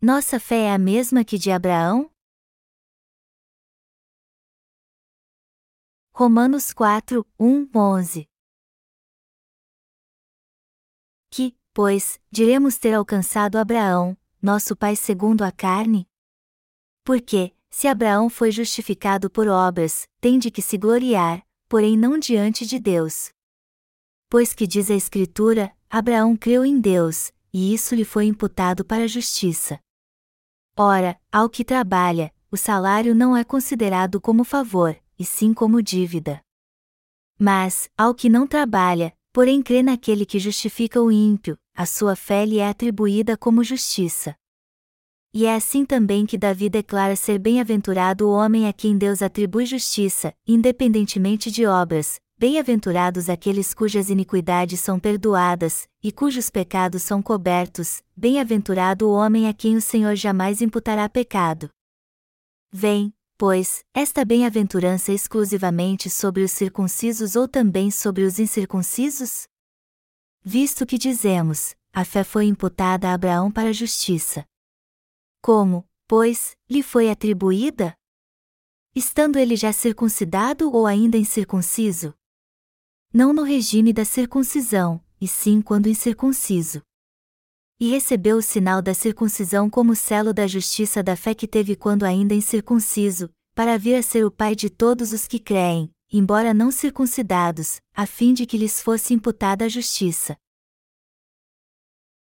Nossa fé é a mesma que de Abraão? Romanos 4, 1, 11 Que, pois, diremos ter alcançado Abraão, nosso pai segundo a carne? Porque, se Abraão foi justificado por obras, tem de que se gloriar, porém não diante de Deus. Pois que diz a Escritura, Abraão creu em Deus, e isso lhe foi imputado para a justiça. Ora, ao que trabalha, o salário não é considerado como favor, e sim como dívida. Mas, ao que não trabalha, porém crê naquele que justifica o ímpio, a sua fé lhe é atribuída como justiça. E é assim também que Davi declara ser bem-aventurado o homem a quem Deus atribui justiça, independentemente de obras, Bem-aventurados aqueles cujas iniquidades são perdoadas, e cujos pecados são cobertos, bem-aventurado o homem a quem o Senhor jamais imputará pecado. Vem, pois, esta bem-aventurança exclusivamente sobre os circuncisos ou também sobre os incircuncisos? Visto que dizemos, a fé foi imputada a Abraão para a justiça. Como, pois, lhe foi atribuída? Estando ele já circuncidado ou ainda incircunciso? Não no regime da circuncisão, e sim quando incircunciso. E recebeu o sinal da circuncisão como selo da justiça da fé que teve quando ainda incircunciso, para vir a ser o pai de todos os que creem, embora não circuncidados, a fim de que lhes fosse imputada a justiça.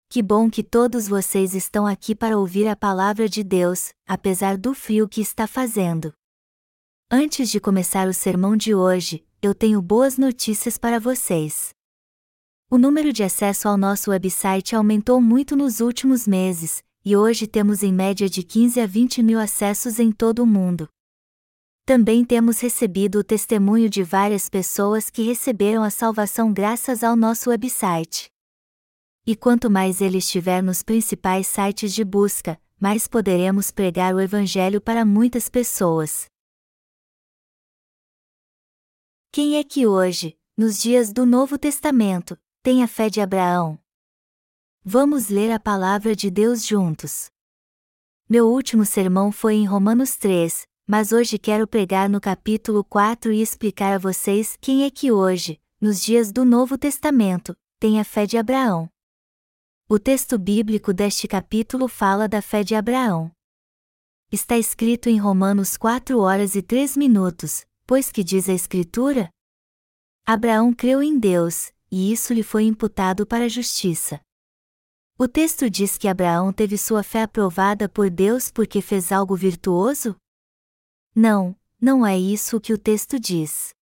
Que bom que todos vocês estão aqui para ouvir a palavra de Deus, apesar do frio que está fazendo. Antes de começar o sermão de hoje, eu tenho boas notícias para vocês. O número de acesso ao nosso website aumentou muito nos últimos meses, e hoje temos em média de 15 a 20 mil acessos em todo o mundo. Também temos recebido o testemunho de várias pessoas que receberam a salvação graças ao nosso website. E quanto mais ele estiver nos principais sites de busca, mais poderemos pregar o Evangelho para muitas pessoas. Quem é que hoje, nos dias do Novo Testamento, tem a fé de Abraão? Vamos ler a palavra de Deus juntos. Meu último sermão foi em Romanos 3, mas hoje quero pregar no capítulo 4 e explicar a vocês quem é que hoje, nos dias do Novo Testamento, tem a fé de Abraão. O texto bíblico deste capítulo fala da fé de Abraão. Está escrito em Romanos 4 horas e 3 minutos, Pois que diz a Escritura? Abraão creu em Deus, e isso lhe foi imputado para a justiça. O texto diz que Abraão teve sua fé aprovada por Deus porque fez algo virtuoso? Não, não é isso o que o texto diz.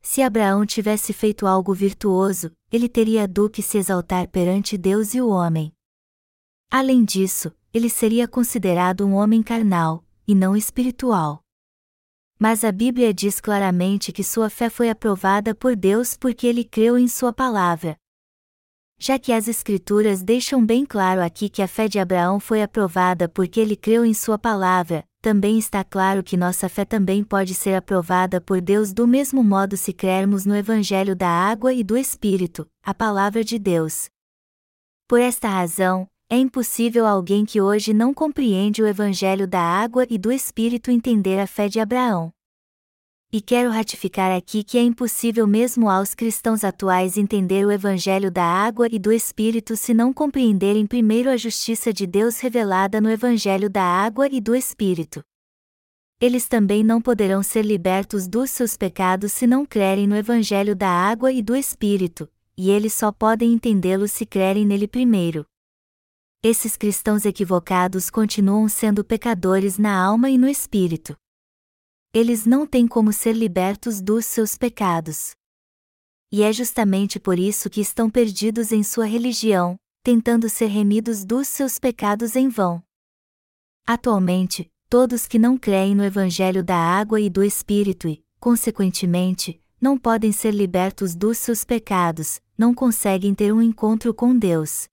Se Abraão tivesse feito algo virtuoso, ele teria do que se exaltar perante Deus e o homem. Além disso, ele seria considerado um homem carnal, e não espiritual. Mas a Bíblia diz claramente que sua fé foi aprovada por Deus porque ele creu em sua palavra. Já que as Escrituras deixam bem claro aqui que a fé de Abraão foi aprovada porque ele creu em sua palavra, também está claro que nossa fé também pode ser aprovada por Deus do mesmo modo se crermos no Evangelho da Água e do Espírito, a palavra de Deus. Por esta razão, é impossível alguém que hoje não compreende o Evangelho da água e do Espírito entender a fé de Abraão. E quero ratificar aqui que é impossível mesmo aos cristãos atuais entender o Evangelho da água e do Espírito se não compreenderem primeiro a justiça de Deus revelada no Evangelho da água e do Espírito. Eles também não poderão ser libertos dos seus pecados se não crerem no Evangelho da água e do Espírito, e eles só podem entendê-lo se crerem nele primeiro esses cristãos equivocados continuam sendo pecadores na alma e no espírito. Eles não têm como ser libertos dos seus pecados. E é justamente por isso que estão perdidos em sua religião, tentando ser remidos dos seus pecados em vão. Atualmente, todos que não creem no Evangelho da água e do Espírito e, consequentemente, não podem ser libertos dos seus pecados, não conseguem ter um encontro com Deus.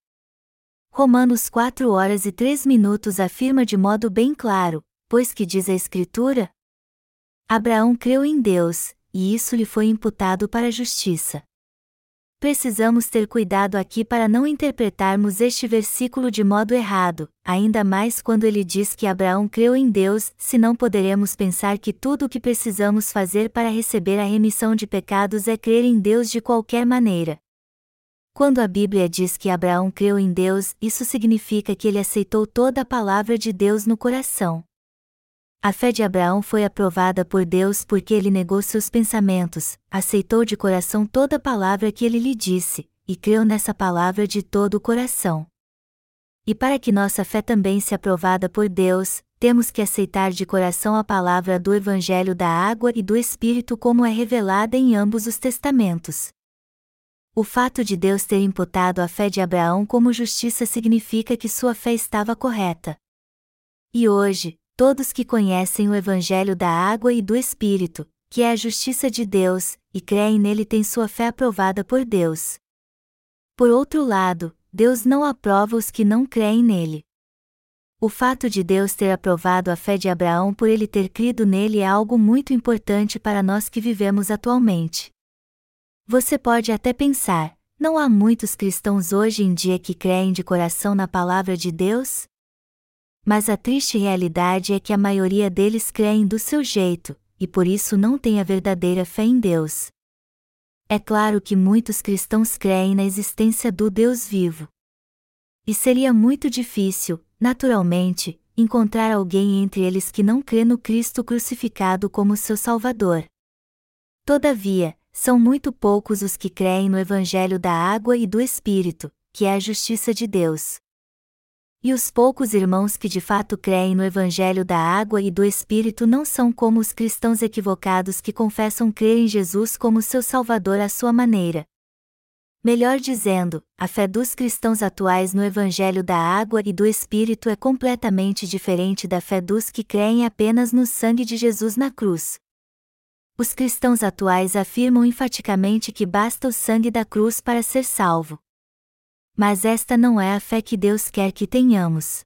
Romanos 4 horas e 3 minutos afirma de modo bem claro, pois que diz a Escritura? Abraão creu em Deus, e isso lhe foi imputado para a justiça. Precisamos ter cuidado aqui para não interpretarmos este versículo de modo errado, ainda mais quando ele diz que Abraão creu em Deus, senão poderemos pensar que tudo o que precisamos fazer para receber a remissão de pecados é crer em Deus de qualquer maneira. Quando a Bíblia diz que Abraão creu em Deus, isso significa que ele aceitou toda a palavra de Deus no coração. A fé de Abraão foi aprovada por Deus porque ele negou seus pensamentos, aceitou de coração toda a palavra que ele lhe disse, e creu nessa palavra de todo o coração. E para que nossa fé também seja aprovada por Deus, temos que aceitar de coração a palavra do Evangelho da água e do Espírito como é revelada em ambos os testamentos. O fato de Deus ter imputado a fé de Abraão como justiça significa que sua fé estava correta. E hoje, todos que conhecem o Evangelho da água e do Espírito, que é a justiça de Deus, e creem nele têm sua fé aprovada por Deus. Por outro lado, Deus não aprova os que não creem nele. O fato de Deus ter aprovado a fé de Abraão por ele ter crido nele é algo muito importante para nós que vivemos atualmente. Você pode até pensar: não há muitos cristãos hoje em dia que creem de coração na palavra de Deus? mas a triste realidade é que a maioria deles creem do seu jeito, e por isso não tem a verdadeira fé em Deus. É claro que muitos cristãos creem na existência do Deus vivo. E seria muito difícil, naturalmente, encontrar alguém entre eles que não crê no Cristo crucificado como seu Salvador. Todavia, são muito poucos os que creem no Evangelho da água e do Espírito, que é a justiça de Deus. E os poucos irmãos que de fato creem no Evangelho da água e do Espírito não são como os cristãos equivocados que confessam crer em Jesus como seu Salvador à sua maneira. Melhor dizendo, a fé dos cristãos atuais no Evangelho da água e do Espírito é completamente diferente da fé dos que creem apenas no sangue de Jesus na cruz. Os cristãos atuais afirmam enfaticamente que basta o sangue da cruz para ser salvo. Mas esta não é a fé que Deus quer que tenhamos.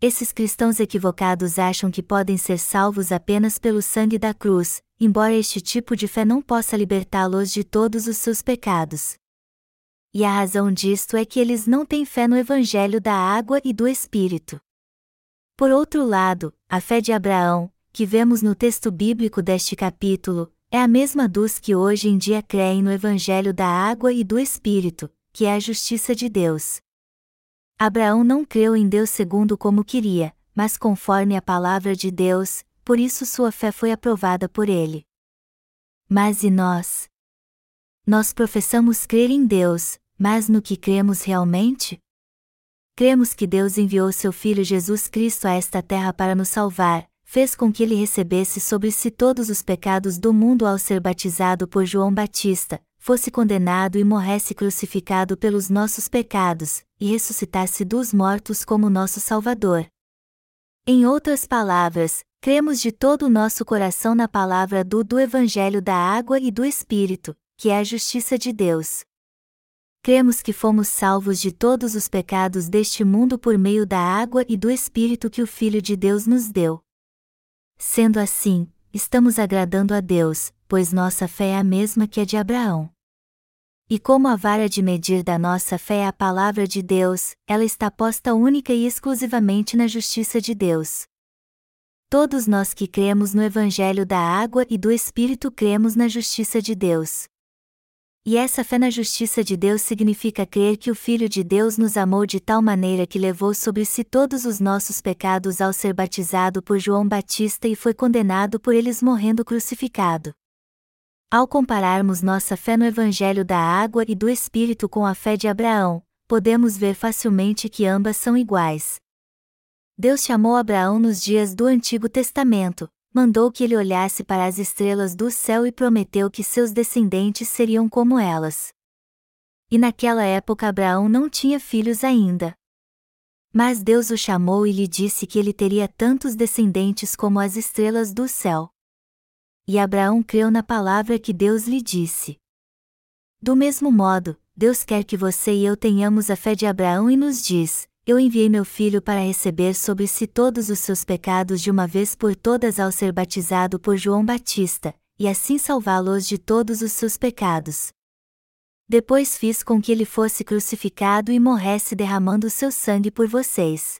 Esses cristãos equivocados acham que podem ser salvos apenas pelo sangue da cruz, embora este tipo de fé não possa libertá-los de todos os seus pecados. E a razão disto é que eles não têm fé no Evangelho da água e do Espírito. Por outro lado, a fé de Abraão, que vemos no texto bíblico deste capítulo, é a mesma dos que hoje em dia creem no Evangelho da água e do Espírito, que é a justiça de Deus. Abraão não creu em Deus segundo como queria, mas conforme a palavra de Deus, por isso sua fé foi aprovada por ele. Mas e nós? Nós professamos crer em Deus, mas no que cremos realmente? Cremos que Deus enviou seu Filho Jesus Cristo a esta terra para nos salvar, fez com que ele recebesse sobre si todos os pecados do mundo ao ser batizado por João Batista, fosse condenado e morresse crucificado pelos nossos pecados, e ressuscitasse dos mortos como nosso Salvador. Em outras palavras, cremos de todo o nosso coração na palavra do, do Evangelho da água e do Espírito, que é a justiça de Deus. Cremos que fomos salvos de todos os pecados deste mundo por meio da água e do Espírito que o Filho de Deus nos deu. Sendo assim, estamos agradando a Deus, pois nossa fé é a mesma que a de Abraão. E como a vara de medir da nossa fé é a palavra de Deus, ela está posta única e exclusivamente na justiça de Deus. Todos nós que cremos no Evangelho da água e do Espírito cremos na justiça de Deus. E essa fé na justiça de Deus significa crer que o Filho de Deus nos amou de tal maneira que levou sobre si todos os nossos pecados ao ser batizado por João Batista e foi condenado por eles morrendo crucificado. Ao compararmos nossa fé no Evangelho da Água e do Espírito com a fé de Abraão, podemos ver facilmente que ambas são iguais. Deus chamou Abraão nos dias do Antigo Testamento, mandou que ele olhasse para as estrelas do céu e prometeu que seus descendentes seriam como elas. E naquela época Abraão não tinha filhos ainda. Mas Deus o chamou e lhe disse que ele teria tantos descendentes como as estrelas do céu e Abraão creu na palavra que Deus lhe disse. Do mesmo modo, Deus quer que você e eu tenhamos a fé de Abraão e nos diz: Eu enviei meu filho para receber sobre si todos os seus pecados de uma vez por todas ao ser batizado por João Batista, e assim salvá-los de todos os seus pecados. depois fiz com que ele fosse crucificado e morresse derramando seu sangue por vocês.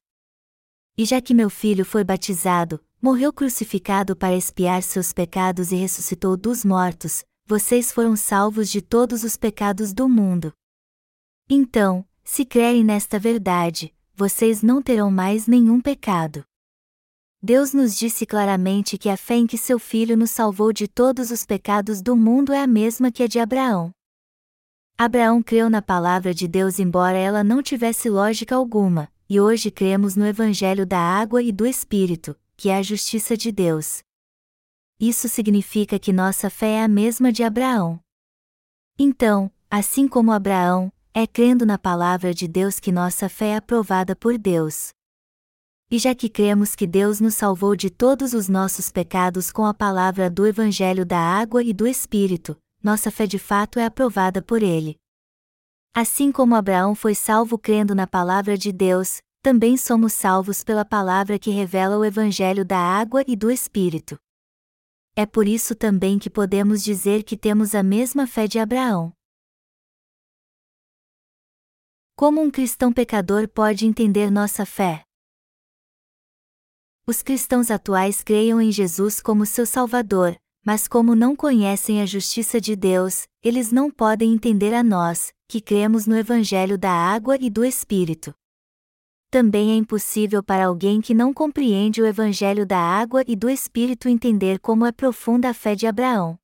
E já que meu filho foi batizado, morreu crucificado para expiar seus pecados e ressuscitou dos mortos, vocês foram salvos de todos os pecados do mundo. Então, se crerem nesta verdade, vocês não terão mais nenhum pecado. Deus nos disse claramente que a fé em que seu filho nos salvou de todos os pecados do mundo é a mesma que a de Abraão. Abraão creu na palavra de Deus embora ela não tivesse lógica alguma, e hoje cremos no Evangelho da água e do Espírito, que é a justiça de Deus. Isso significa que nossa fé é a mesma de Abraão. Então, assim como Abraão, é crendo na palavra de Deus que nossa fé é aprovada por Deus. E já que cremos que Deus nos salvou de todos os nossos pecados com a palavra do Evangelho da água e do Espírito, nossa fé de fato é aprovada por Ele. Assim como Abraão foi salvo crendo na palavra de Deus, também somos salvos pela palavra que revela o Evangelho da água e do Espírito. É por isso também que podemos dizer que temos a mesma fé de Abraão. Como um cristão pecador pode entender nossa fé? Os cristãos atuais creiam em Jesus como seu Salvador, mas como não conhecem a justiça de Deus, eles não podem entender a nós, que cremos no Evangelho da água e do Espírito. Também é impossível para alguém que não compreende o Evangelho da água e do Espírito entender como é profunda a fé de Abraão.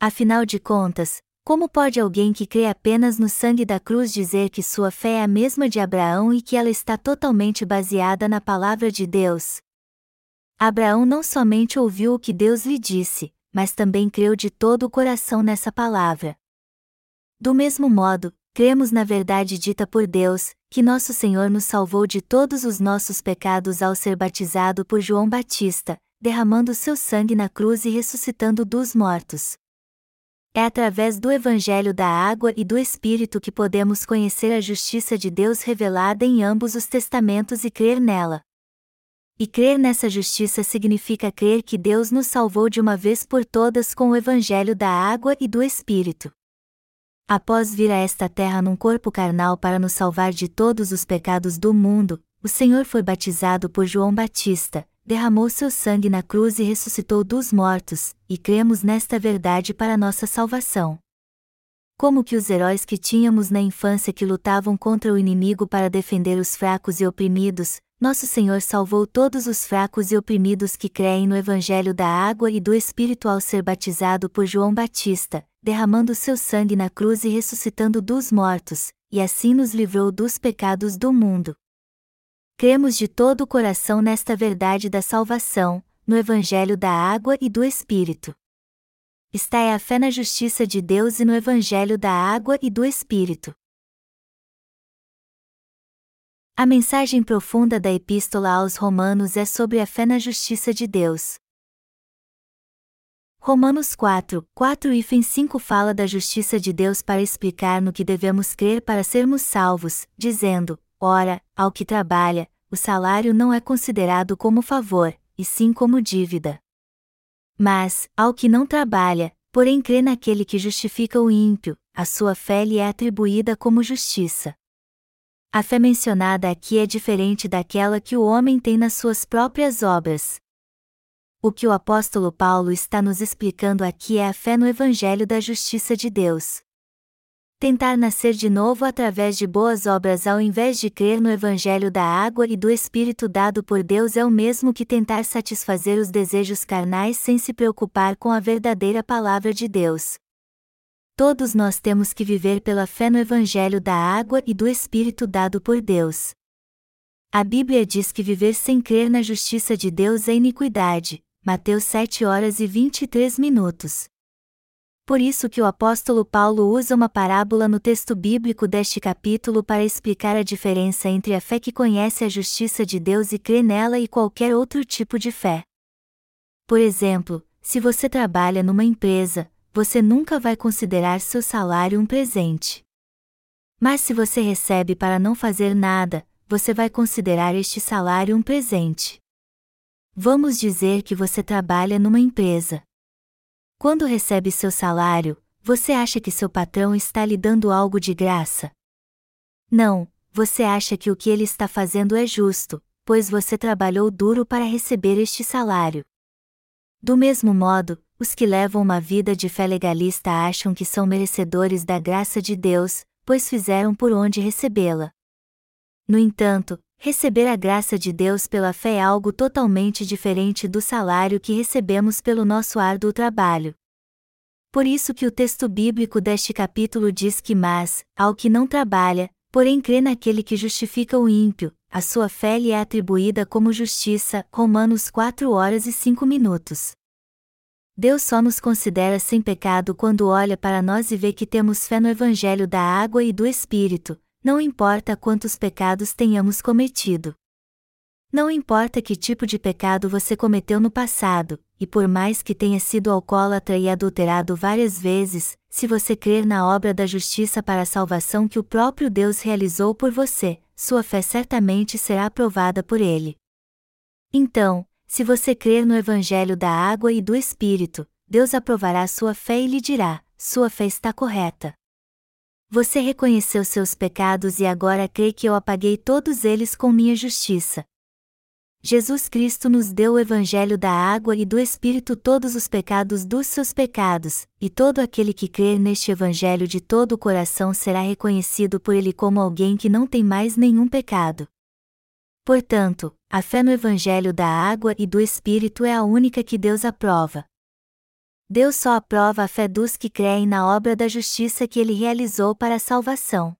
Afinal de contas, como pode alguém que crê apenas no sangue da cruz dizer que sua fé é a mesma de Abraão e que ela está totalmente baseada na palavra de Deus? Abraão não somente ouviu o que Deus lhe disse, mas também creu de todo o coração nessa palavra. Do mesmo modo, cremos na verdade dita por Deus, que nosso Senhor nos salvou de todos os nossos pecados ao ser batizado por João Batista, derramando seu sangue na cruz e ressuscitando dos mortos. É através do Evangelho da Água e do Espírito que podemos conhecer a justiça de Deus revelada em ambos os testamentos e crer nela. E crer nessa justiça significa crer que Deus nos salvou de uma vez por todas com o Evangelho da Água e do Espírito. Após vir a esta terra num corpo carnal para nos salvar de todos os pecados do mundo, o Senhor foi batizado por João Batista, derramou seu sangue na cruz e ressuscitou dos mortos, e cremos nesta verdade para nossa salvação. Como que os heróis que tínhamos na infância que lutavam contra o inimigo para defender os fracos e oprimidos, nosso Senhor salvou todos os fracos e oprimidos que creem no Evangelho da água e do Espírito ao ser batizado por João Batista, derramando seu sangue na cruz e ressuscitando dos mortos, e assim nos livrou dos pecados do mundo. Cremos de todo o coração nesta verdade da salvação, no Evangelho da água e do Espírito. Está é a fé na justiça de Deus e no Evangelho da água e do Espírito. A mensagem profunda da Epístola aos Romanos é sobre a fé na justiça de Deus. Romanos 4, 4 e 5 fala da justiça de Deus para explicar no que devemos crer para sermos salvos, dizendo: Ora, ao que trabalha, o salário não é considerado como favor, e sim como dívida. Mas, ao que não trabalha, porém crê naquele que justifica o ímpio, a sua fé lhe é atribuída como justiça. A fé mencionada aqui é diferente daquela que o homem tem nas suas próprias obras. O que o apóstolo Paulo está nos explicando aqui é a fé no Evangelho da Justiça de Deus tentar nascer de novo através de boas obras ao invés de crer no Evangelho da água e do Espírito dado por Deus é o mesmo que tentar satisfazer os desejos carnais sem se preocupar com a verdadeira palavra de Deus. Todos nós temos que viver pela fé no Evangelho da água e do Espírito dado por Deus. A Bíblia diz que viver sem crer na justiça de Deus é iniquidade. Mateus 7 horas e 23 minutos. Por isso que o apóstolo Paulo usa uma parábola no texto bíblico deste capítulo para explicar a diferença entre a fé que conhece a justiça de Deus e crê nela e qualquer outro tipo de fé. Por exemplo, se você trabalha numa empresa, você nunca vai considerar seu salário um presente. Mas se você recebe para não fazer nada, você vai considerar este salário um presente. Vamos dizer que você trabalha numa empresa. Quando recebe seu salário, você acha que seu patrão está lhe dando algo de graça? Não, você acha que o que ele está fazendo é justo, pois você trabalhou duro para receber este salário. Do mesmo modo, os que levam uma vida de fé legalista acham que são merecedores da graça de Deus, pois fizeram por onde recebê-la. No entanto, receber a graça de Deus pela fé é algo totalmente diferente do salário que recebemos pelo nosso árduo trabalho. Por isso que o texto bíblico deste capítulo diz que mas, ao que não trabalha, porém crê naquele que justifica o ímpio, a sua fé lhe é atribuída como justiça. Romanos 4 horas e 5 minutos. Deus só nos considera sem pecado quando olha para nós e vê que temos fé no Evangelho da água e do Espírito, não importa quantos pecados tenhamos cometido. Não importa que tipo de pecado você cometeu no passado, e por mais que tenha sido alcoólatra e adulterado várias vezes, se você crer na obra da justiça para a salvação que o próprio Deus realizou por você, sua fé certamente será aprovada por Ele. Então, se você crer no Evangelho da água e do Espírito, Deus aprovará sua fé e lhe dirá: sua fé está correta. Você reconheceu seus pecados e agora crê que eu apaguei todos eles com minha justiça. Jesus Cristo nos deu o Evangelho da água e do Espírito todos os pecados dos seus pecados, e todo aquele que crer neste Evangelho de todo o coração será reconhecido por ele como alguém que não tem mais nenhum pecado. Portanto, a fé no Evangelho da água e do Espírito é a única que Deus aprova. Deus só aprova a fé dos que creem na obra da justiça que ele realizou para a salvação.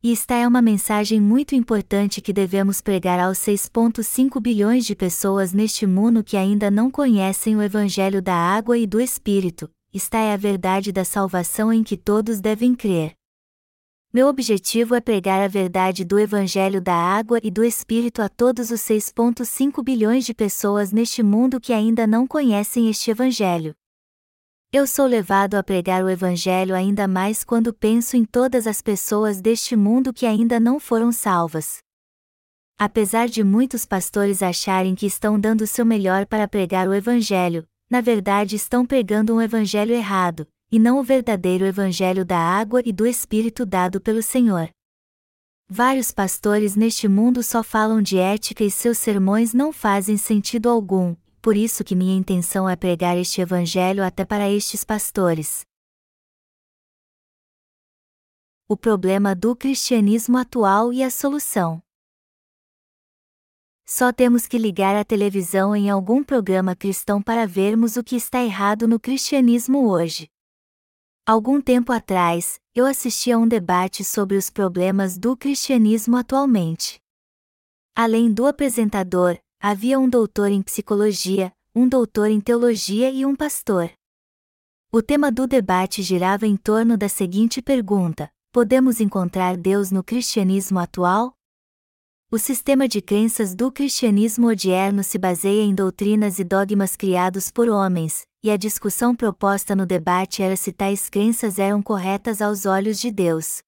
E esta é uma mensagem muito importante que devemos pregar aos 6,5 bilhões de pessoas neste mundo que ainda não conhecem o Evangelho da água e do Espírito. Esta é a verdade da salvação em que todos devem crer. Meu objetivo é pregar a verdade do Evangelho da água e do Espírito a todos os 6,5 bilhões de pessoas neste mundo que ainda não conhecem este Evangelho. Eu sou levado a pregar o Evangelho ainda mais quando penso em todas as pessoas deste mundo que ainda não foram salvas. Apesar de muitos pastores acharem que estão dando seu melhor para pregar o Evangelho, na verdade estão pregando um Evangelho errado, e não o verdadeiro Evangelho da água e do Espírito dado pelo Senhor. Vários pastores neste mundo só falam de ética e seus sermões não fazem sentido algum, por isso que minha intenção é pregar este Evangelho até para estes pastores. O problema do cristianismo atual e a solução. Só temos que ligar a televisão em algum programa cristão para vermos o que está errado no cristianismo hoje. Algum tempo atrás, eu assisti a um debate sobre os problemas do cristianismo atualmente. Além do apresentador, havia um doutor em psicologia, um doutor em teologia e um pastor. O tema do debate girava em torno da seguinte pergunta: Podemos encontrar Deus no cristianismo atual? O sistema de crenças do cristianismo odierno se baseia em doutrinas e dogmas criados por homens, e a discussão proposta no debate era se tais crenças eram corretas aos olhos de Deus.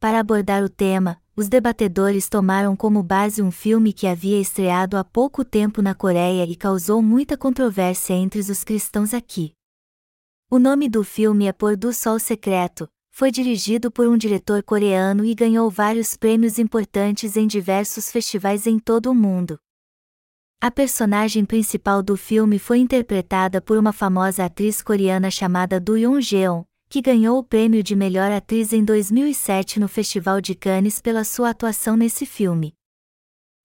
Para abordar o tema, os debatedores tomaram como base um filme que havia estreado há pouco tempo na Coreia e causou muita controvérsia entre os cristãos aqui. O nome do filme é Pôr do Sol Secreto, foi dirigido por um diretor coreano e ganhou vários prêmios importantes em diversos festivais em todo o mundo. A personagem principal do filme foi interpretada por uma famosa atriz coreana chamada Do Yoon-jeon, que ganhou o prêmio de melhor atriz em 2007 no Festival de Cannes pela sua atuação nesse filme.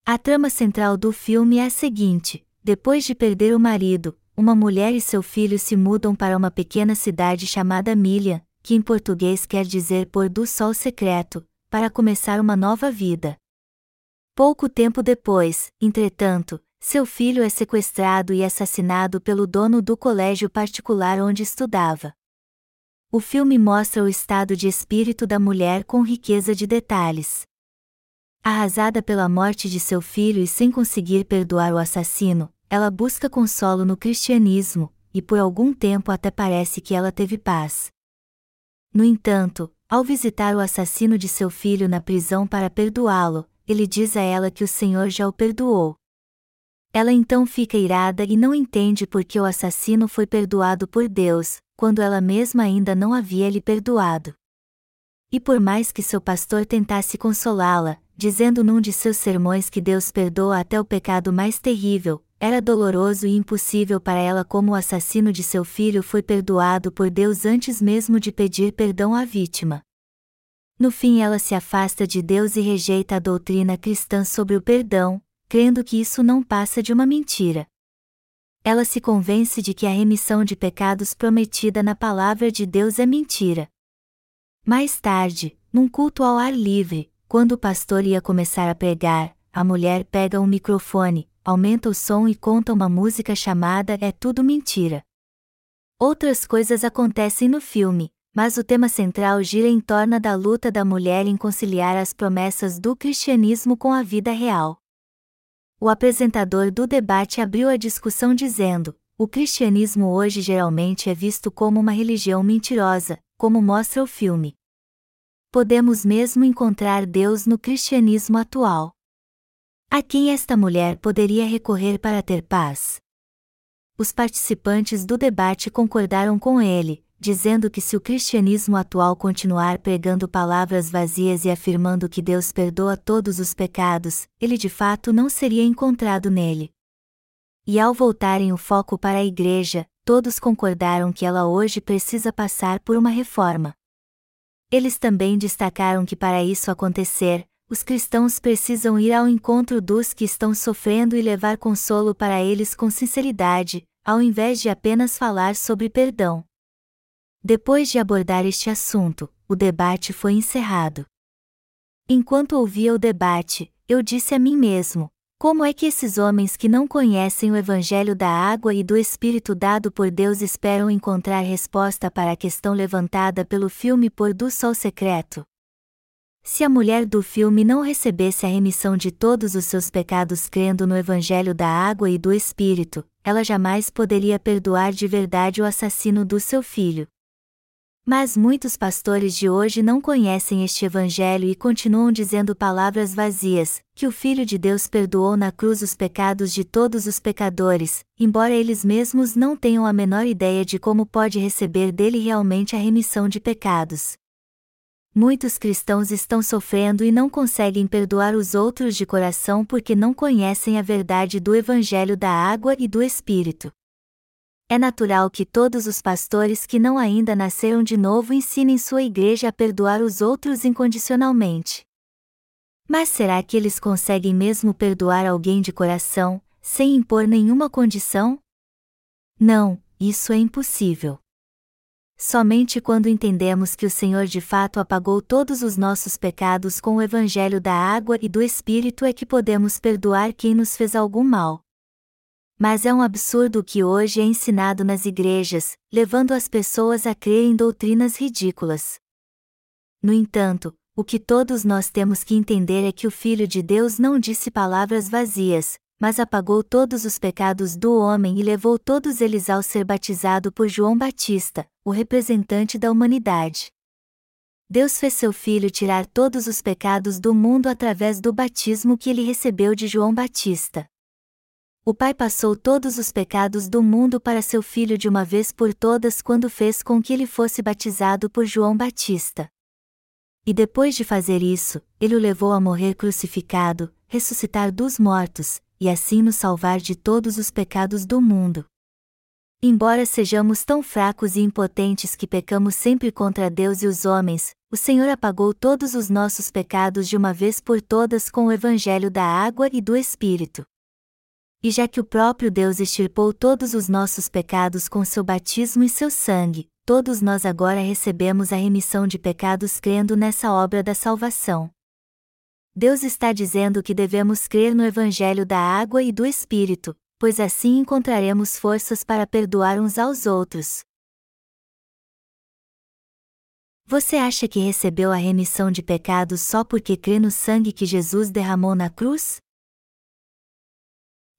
A trama central do filme é a seguinte: depois de perder o marido, uma mulher e seu filho se mudam para uma pequena cidade chamada Milha, que em português quer dizer pôr do sol secreto, para começar uma nova vida. Pouco tempo depois, entretanto, seu filho é sequestrado e assassinado pelo dono do colégio particular onde estudava. O filme mostra o estado de espírito da mulher com riqueza de detalhes. Arrasada pela morte de seu filho e sem conseguir perdoar o assassino, ela busca consolo no cristianismo, e por algum tempo até parece que ela teve paz. No entanto, ao visitar o assassino de seu filho na prisão para perdoá-lo, ele diz a ela que o Senhor já o perdoou. Ela então fica irada e não entende por que o assassino foi perdoado por Deus, quando ela mesma ainda não havia lhe perdoado. E por mais que seu pastor tentasse consolá-la, dizendo num de seus sermões que Deus perdoa até o pecado mais terrível, era doloroso e impossível para ela como o assassino de seu filho foi perdoado por Deus antes mesmo de pedir perdão à vítima. No fim, ela se afasta de Deus e rejeita a doutrina cristã sobre o perdão, crendo que isso não passa de uma mentira. Ela se convence de que a remissão de pecados prometida na palavra de Deus é mentira. Mais tarde, num culto ao ar livre, quando o pastor ia começar a pregar, a mulher pega um microfone, aumenta o som e conta uma música chamada É Tudo Mentira. Outras coisas acontecem no filme, mas o tema central gira em torno da luta da mulher em conciliar as promessas do cristianismo com a vida real. O apresentador do debate abriu a discussão dizendo: o cristianismo hoje geralmente é visto como uma religião mentirosa, como mostra o filme. Podemos mesmo encontrar Deus no cristianismo atual. A quem esta mulher poderia recorrer para ter paz? Os participantes do debate concordaram com ele, dizendo que se o cristianismo atual continuar pregando palavras vazias e afirmando que Deus perdoa todos os pecados, ele de fato não seria encontrado nele. E ao voltarem o foco para a igreja, todos concordaram que ela hoje precisa passar por uma reforma. Eles também destacaram que para isso acontecer, os cristãos precisam ir ao encontro dos que estão sofrendo e levar consolo para eles com sinceridade, ao invés de apenas falar sobre perdão. Depois de abordar este assunto, o debate foi encerrado. Enquanto ouvia o debate, eu disse a mim mesmo: como é que esses homens que não conhecem o Evangelho da água e do Espírito dado por Deus esperam encontrar resposta para a questão levantada pelo filme Pôr do Sol Secreto? Se a mulher do filme não recebesse a remissão de todos os seus pecados crendo no Evangelho da água e do Espírito, ela jamais poderia perdoar de verdade o assassino do seu filho. Mas muitos pastores de hoje não conhecem este Evangelho e continuam dizendo palavras vazias, que o Filho de Deus perdoou na cruz os pecados de todos os pecadores, embora eles mesmos não tenham a menor ideia de como pode receber dele realmente a remissão de pecados. Muitos cristãos estão sofrendo e não conseguem perdoar os outros de coração porque não conhecem a verdade do Evangelho da água e do Espírito é natural que todos os pastores que não ainda nasceram de novo ensinem sua igreja a perdoar os outros incondicionalmente. Mas será que eles conseguem mesmo perdoar alguém de coração, sem impor nenhuma condição? Não, isso é impossível. Somente quando entendemos que o Senhor de fato apagou todos os nossos pecados com o Evangelho da água e do Espírito é que podemos perdoar quem nos fez algum mal. Mas é um absurdo o que hoje é ensinado nas igrejas, levando as pessoas a crer em doutrinas ridículas. No entanto, o que todos nós temos que entender é que o Filho de Deus não disse palavras vazias, mas apagou todos os pecados do homem e levou todos eles ao ser batizado por João Batista, o representante da humanidade. Deus fez seu filho tirar todos os pecados do mundo através do batismo que ele recebeu de João Batista. O Pai passou todos os pecados do mundo para seu filho de uma vez por todas quando fez com que ele fosse batizado por João Batista. E depois de fazer isso, ele o levou a morrer crucificado, ressuscitar dos mortos, e assim nos salvar de todos os pecados do mundo. Embora sejamos tão fracos e impotentes que pecamos sempre contra Deus e os homens, o Senhor apagou todos os nossos pecados de uma vez por todas com o Evangelho da água e do Espírito. E já que o próprio Deus extirpou todos os nossos pecados com seu batismo e seu sangue, todos nós agora recebemos a remissão de pecados crendo nessa obra da salvação. Deus está dizendo que devemos crer no Evangelho da água e do Espírito, pois assim encontraremos forças para perdoar uns aos outros. Você acha que recebeu a remissão de pecados só porque crê no sangue que Jesus derramou na cruz?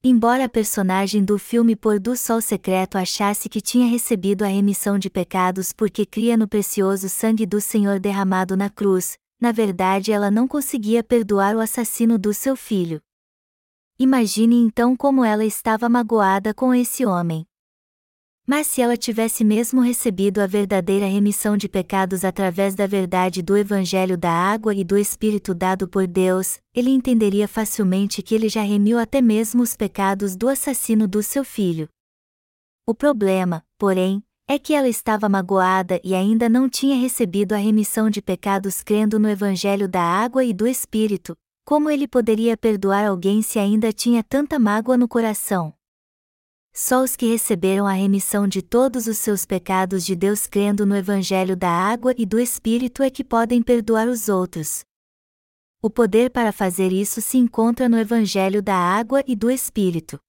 Embora a personagem do filme Pôr do Sol Secreto achasse que tinha recebido a remissão de pecados porque cria no precioso sangue do Senhor derramado na cruz, na verdade ela não conseguia perdoar o assassino do seu filho. Imagine então como ela estava magoada com esse homem. Mas se ela tivesse mesmo recebido a verdadeira remissão de pecados através da verdade do Evangelho da água e do Espírito dado por Deus, ele entenderia facilmente que ele já remiu até mesmo os pecados do assassino do seu filho. O problema, porém, é que ela estava magoada e ainda não tinha recebido a remissão de pecados crendo no Evangelho da água e do Espírito. Como ele poderia perdoar alguém se ainda tinha tanta mágoa no coração? Só os que receberam a remissão de todos os seus pecados de Deus crendo no Evangelho da água e do Espírito é que podem perdoar os outros. O poder para fazer isso se encontra no Evangelho da água e do Espírito.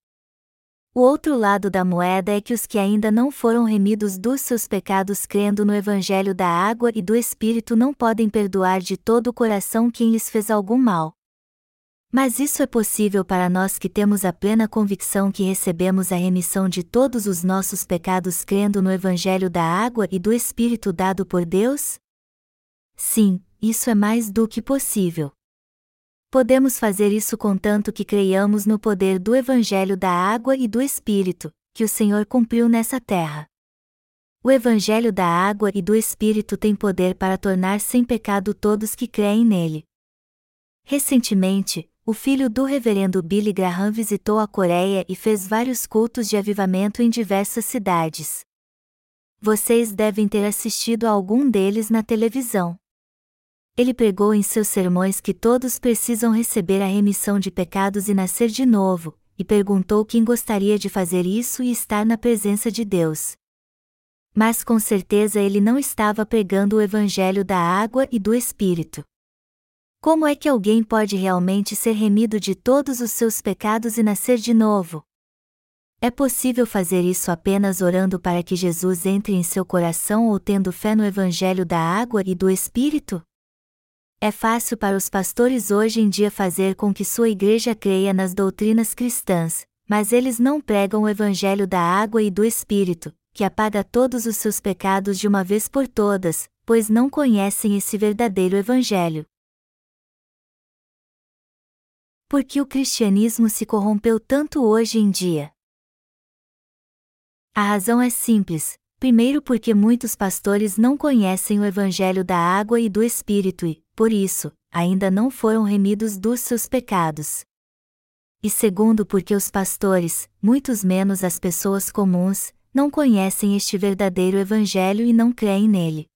O outro lado da moeda é que os que ainda não foram remidos dos seus pecados crendo no Evangelho da água e do Espírito não podem perdoar de todo o coração quem lhes fez algum mal. Mas isso é possível para nós que temos a plena convicção que recebemos a remissão de todos os nossos pecados crendo no Evangelho da água e do Espírito dado por Deus? Sim, isso é mais do que possível. Podemos fazer isso contanto que creiamos no poder do Evangelho da água e do Espírito, que o Senhor cumpriu nessa terra. O Evangelho da água e do Espírito tem poder para tornar sem pecado todos que creem nele. Recentemente, o filho do reverendo Billy Graham visitou a Coreia e fez vários cultos de avivamento em diversas cidades. Vocês devem ter assistido a algum deles na televisão ele pregou em seus sermões que todos precisam receber a remissão de pecados e nascer de novo, e perguntou quem gostaria de fazer isso e estar na presença de Deus. Mas com certeza ele não estava pregando o evangelho da água e do Espírito. Como é que alguém pode realmente ser remido de todos os seus pecados e nascer de novo? É possível fazer isso apenas orando para que Jesus entre em seu coração ou tendo fé no Evangelho da água e do Espírito? É fácil para os pastores hoje em dia fazer com que sua igreja creia nas doutrinas cristãs, mas eles não pregam o evangelho da água e do Espírito, que apaga todos os seus pecados de uma vez por todas, pois não conhecem esse verdadeiro evangelho. Por que o cristianismo se corrompeu tanto hoje em dia? A razão é simples: primeiro, porque muitos pastores não conhecem o evangelho da água e do Espírito e, por isso, ainda não foram remidos dos seus pecados. E segundo, porque os pastores, muitos menos as pessoas comuns, não conhecem este verdadeiro Evangelho e não creem nele.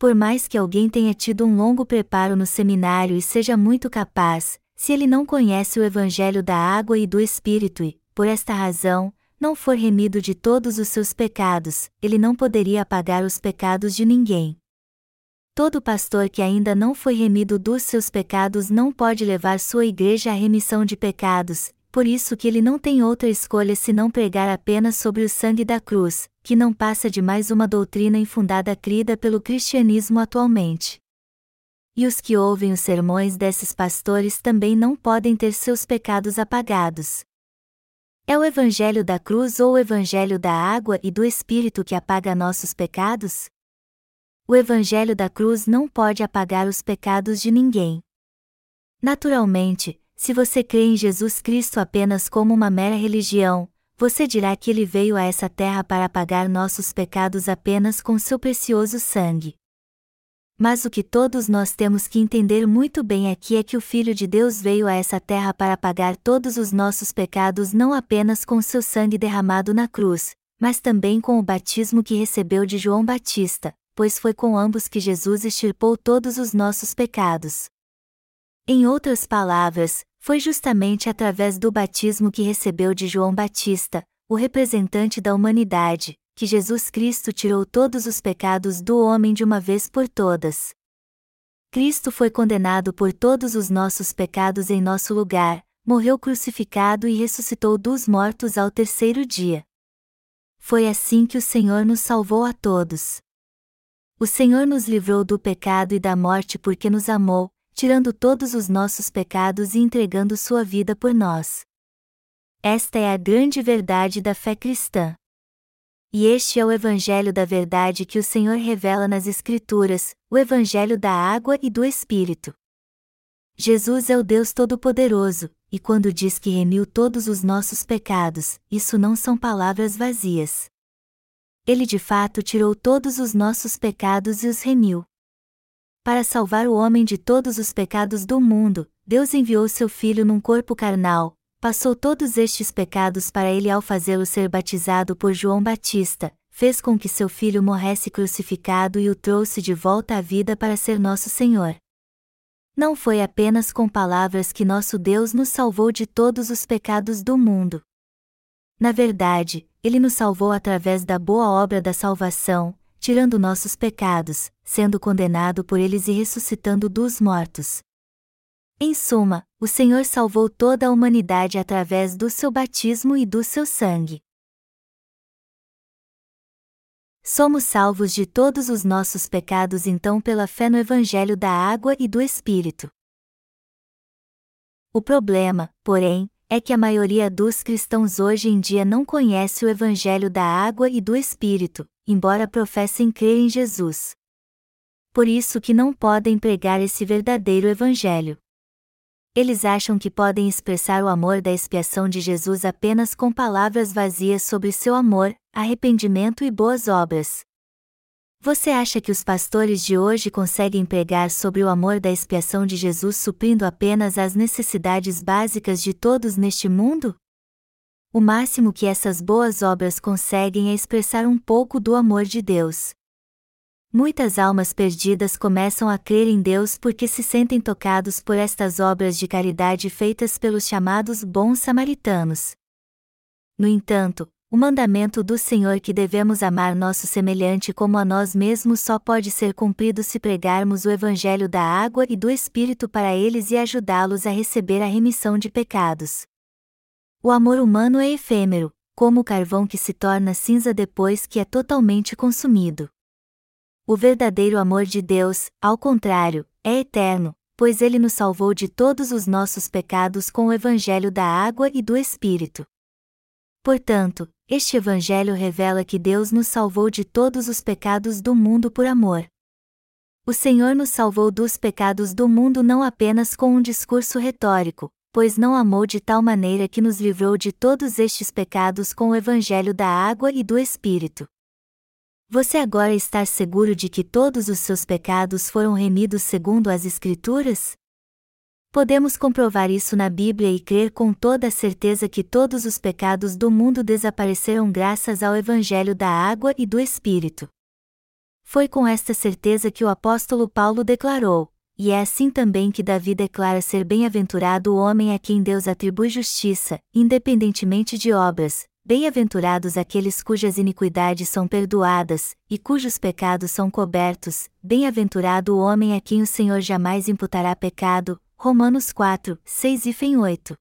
Por mais que alguém tenha tido um longo preparo no seminário e seja muito capaz, se ele não conhece o Evangelho da água e do Espírito e, por esta razão, não for remido de todos os seus pecados, ele não poderia apagar os pecados de ninguém. Todo pastor que ainda não foi remido dos seus pecados não pode levar sua igreja à remissão de pecados, por isso que ele não tem outra escolha senão pregar apenas sobre o sangue da cruz, que não passa de mais uma doutrina infundada crida pelo cristianismo atualmente. E os que ouvem os sermões desses pastores também não podem ter seus pecados apagados. É o evangelho da cruz ou o evangelho da água e do Espírito que apaga nossos pecados? o Evangelho da cruz não pode apagar os pecados de ninguém. Naturalmente, se você crê em Jesus Cristo apenas como uma mera religião, você dirá que ele veio a essa terra para apagar nossos pecados apenas com seu precioso sangue. Mas o que todos nós temos que entender muito bem aqui é que o Filho de Deus veio a essa terra para apagar todos os nossos pecados não apenas com seu sangue derramado na cruz, mas também com o batismo que recebeu de João Batista, pois foi com ambos que Jesus extirpou todos os nossos pecados. Em outras palavras, foi justamente através do batismo que recebeu de João Batista, o representante da humanidade, que Jesus Cristo tirou todos os pecados do homem de uma vez por todas. Cristo foi condenado por todos os nossos pecados em nosso lugar, morreu crucificado e ressuscitou dos mortos ao terceiro dia. Foi assim que o Senhor nos salvou a todos. O Senhor nos livrou do pecado e da morte porque nos amou, tirando todos os nossos pecados e entregando sua vida por nós. Esta é a grande verdade da fé cristã. E este é o Evangelho da verdade que o Senhor revela nas Escrituras, o Evangelho da água e do Espírito. Jesus é o Deus Todo-Poderoso, e quando diz que remiu todos os nossos pecados, isso não são palavras vazias. Ele de fato tirou todos os nossos pecados e os remiu. Para salvar o homem de todos os pecados do mundo, Deus enviou seu Filho num corpo carnal, passou todos estes pecados para ele ao fazê-lo ser batizado por João Batista, fez com que seu filho morresse crucificado e o trouxe de volta à vida para ser nosso Senhor. Não foi apenas com palavras que nosso Deus nos salvou de todos os pecados do mundo. Na verdade, ele nos salvou através da boa obra da salvação, tirando nossos pecados, sendo condenado por eles e ressuscitando dos mortos. Em suma, o Senhor salvou toda a humanidade através do seu batismo e do seu sangue. Somos salvos de todos os nossos pecados então pela fé no Evangelho da água e do Espírito. O problema, porém, é que a maioria dos cristãos hoje em dia não conhece o Evangelho da água e do Espírito, embora professem crer em Jesus. Por isso que não podem pregar esse verdadeiro Evangelho. Eles acham que podem expressar o amor da expiação de Jesus apenas com palavras vazias sobre seu amor, arrependimento e boas obras. Você acha que os pastores de hoje conseguem pregar sobre o amor da expiação de Jesus suprindo apenas as necessidades básicas de todos neste mundo? O máximo que essas boas obras conseguem é expressar um pouco do amor de Deus. Muitas almas perdidas começam a crer em Deus porque se sentem tocados por estas obras de caridade feitas pelos chamados bons samaritanos. No entanto, o mandamento do Senhor que devemos amar nosso semelhante como a nós mesmos só pode ser cumprido se pregarmos o Evangelho da água e do Espírito para eles e ajudá-los a receber a remissão de pecados. O amor humano é efêmero, como o carvão que se torna cinza depois que é totalmente consumido. O verdadeiro amor de Deus, ao contrário, é eterno, pois ele nos salvou de todos os nossos pecados com o evangelho da água e do Espírito. Portanto, este evangelho revela que Deus nos salvou de todos os pecados do mundo por amor. O Senhor nos salvou dos pecados do mundo não apenas com um discurso retórico, pois não amou de tal maneira que nos livrou de todos estes pecados com o evangelho da água e do Espírito. Você agora está seguro de que todos os seus pecados foram remidos segundo as Escrituras? Podemos comprovar isso na Bíblia e crer com toda a certeza que todos os pecados do mundo desapareceram graças ao Evangelho da Água e do Espírito. Foi com esta certeza que o apóstolo Paulo declarou: E é assim também que Davi declara ser bem-aventurado o homem a quem Deus atribui justiça, independentemente de obras, Bem-aventurados aqueles cujas iniquidades são perdoadas, e cujos pecados são cobertos, bem-aventurado o homem a quem o Senhor jamais imputará pecado. Romanos 4, 6 e 8.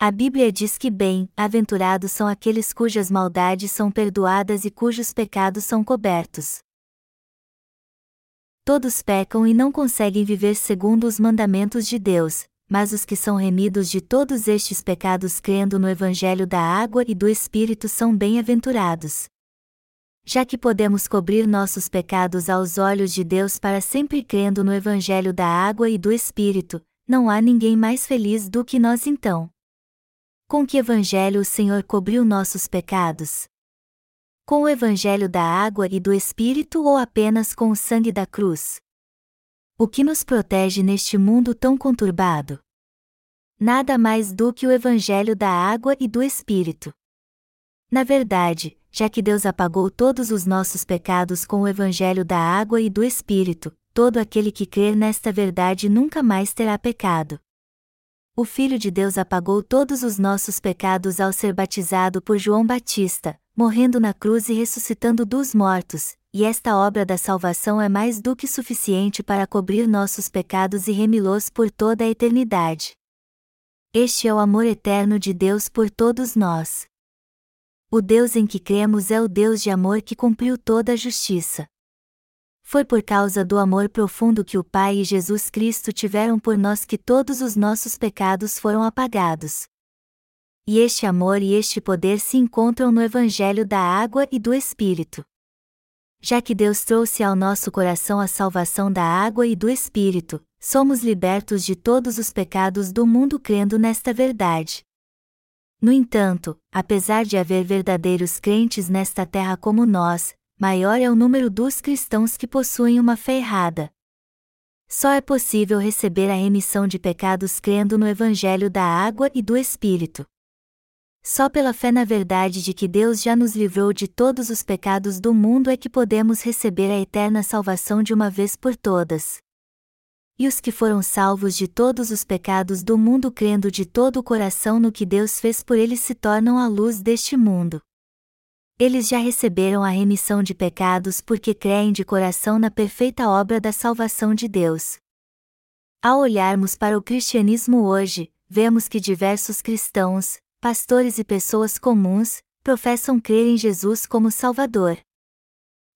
A Bíblia diz que bem-aventurados são aqueles cujas maldades são perdoadas e cujos pecados são cobertos. Todos pecam e não conseguem viver segundo os mandamentos de Deus, mas os que são remidos de todos estes pecados crendo no Evangelho da água e do Espírito são bem-aventurados. Já que podemos cobrir nossos pecados aos olhos de Deus para sempre crendo no Evangelho da água e do Espírito, não há ninguém mais feliz do que nós então. Com que Evangelho o Senhor cobriu nossos pecados? Com o Evangelho da água e do Espírito ou apenas com o sangue da cruz? O que nos protege neste mundo tão conturbado? Nada mais do que o Evangelho da água e do Espírito. Na verdade, já que Deus apagou todos os nossos pecados com o Evangelho da água e do Espírito, todo aquele que crer nesta verdade nunca mais terá pecado. O Filho de Deus apagou todos os nossos pecados ao ser batizado por João Batista, morrendo na cruz e ressuscitando dos mortos, e esta obra da salvação é mais do que suficiente para cobrir nossos pecados e remi-los por toda a eternidade. Este é o amor eterno de Deus por todos nós. O Deus em que cremos é o Deus de amor que cumpriu toda a justiça. Foi por causa do amor profundo que o Pai e Jesus Cristo tiveram por nós que todos os nossos pecados foram apagados. E este amor e este poder se encontram no Evangelho da Água e do Espírito já que Deus trouxe ao nosso coração a salvação da água e do Espírito, somos libertos de todos os pecados do mundo crendo nesta verdade. No entanto, apesar de haver verdadeiros crentes nesta terra como nós, maior é o número dos cristãos que possuem uma fé errada. Só é possível receber a remissão de pecados crendo no Evangelho da água e do Espírito. Só pela fé na verdade de que Deus já nos livrou de todos os pecados do mundo é que podemos receber a eterna salvação de uma vez por todas. E os que foram salvos de todos os pecados do mundo crendo de todo o coração no que Deus fez por eles se tornam a luz deste mundo. Eles já receberam a remissão de pecados porque creem de coração na perfeita obra da salvação de Deus. Ao olharmos para o cristianismo hoje, vemos que diversos cristãos, pastores e pessoas comuns, professam crer em Jesus como Salvador.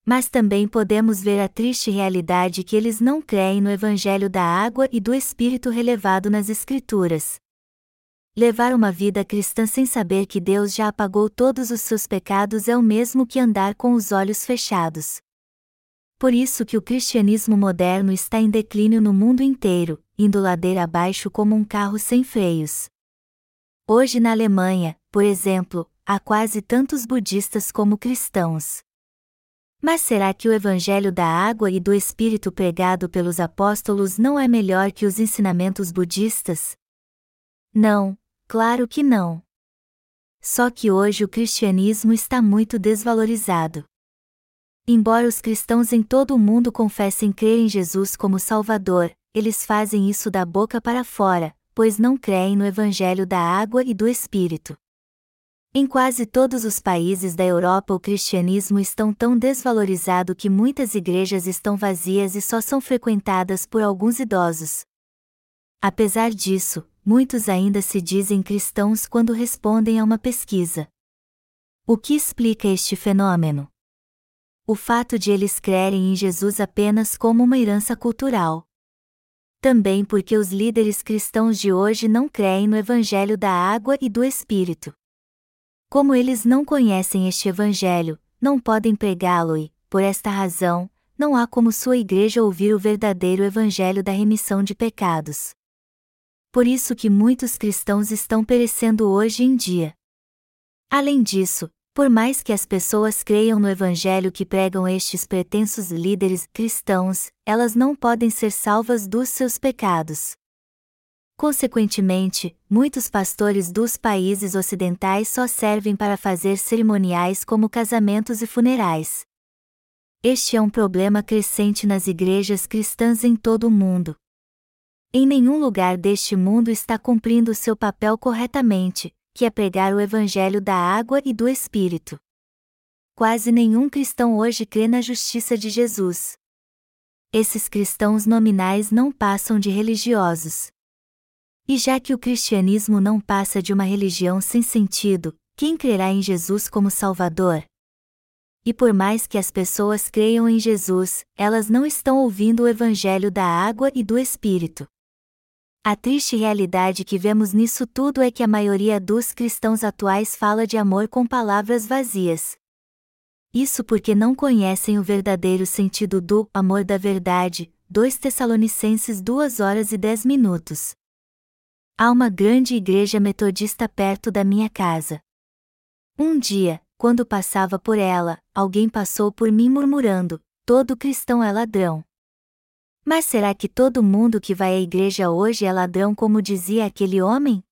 Mas também podemos ver a triste realidade que eles não creem no Evangelho da água e do Espírito relevado nas Escrituras. Levar uma vida cristã sem saber que Deus já apagou todos os seus pecados é o mesmo que andar com os olhos fechados. Por isso que o cristianismo moderno está em declínio no mundo inteiro, indo ladeira abaixo como um carro sem freios. Hoje na Alemanha, por exemplo, há quase tantos budistas como cristãos. Mas será que o evangelho da água e do espírito pregado pelos apóstolos não é melhor que os ensinamentos budistas? Não, Claro que não. Só que hoje o cristianismo está muito desvalorizado. Embora os cristãos em todo o mundo confessem crer em Jesus como Salvador, eles fazem isso da boca para fora, pois não creem no Evangelho da água e do Espírito. Em quase todos os países da Europa o cristianismo está tão desvalorizado que muitas igrejas estão vazias e só são frequentadas por alguns idosos. Apesar disso, muitos ainda se dizem cristãos quando respondem a uma pesquisa. O que explica este fenômeno? O fato de eles crerem em Jesus apenas como uma herança cultural. Também porque os líderes cristãos de hoje não creem no Evangelho da água e do Espírito. Como eles não conhecem este Evangelho, não podem pregá-lo e, por esta razão, não há como sua igreja ouvir o verdadeiro Evangelho da remissão de pecados por isso que muitos cristãos estão perecendo hoje em dia. Além disso, por mais que as pessoas creiam no evangelho que pregam estes pretensos líderes cristãos, elas não podem ser salvas dos seus pecados. Consequentemente, muitos pastores dos países ocidentais só servem para fazer cerimoniais como casamentos e funerais. Este é um problema crescente nas igrejas cristãs em todo o mundo. Em nenhum lugar deste mundo está cumprindo seu papel corretamente, que é pregar o Evangelho da água e do Espírito. Quase nenhum cristão hoje crê na justiça de Jesus. Esses cristãos nominais não passam de religiosos. E já que o cristianismo não passa de uma religião sem sentido, quem crerá em Jesus como Salvador? E por mais que as pessoas creiam em Jesus, elas não estão ouvindo o Evangelho da água e do Espírito. A triste realidade que vemos nisso tudo é que a maioria dos cristãos atuais fala de amor com palavras vazias. Isso porque não conhecem o verdadeiro sentido do amor da verdade. 2 Tessalonicenses 2 horas e 10 minutos. Há uma grande igreja metodista perto da minha casa. Um dia, quando passava por ela, alguém passou por mim murmurando: todo cristão é ladrão. Mas será que todo mundo que vai à igreja hoje é ladrão como dizia aquele homem?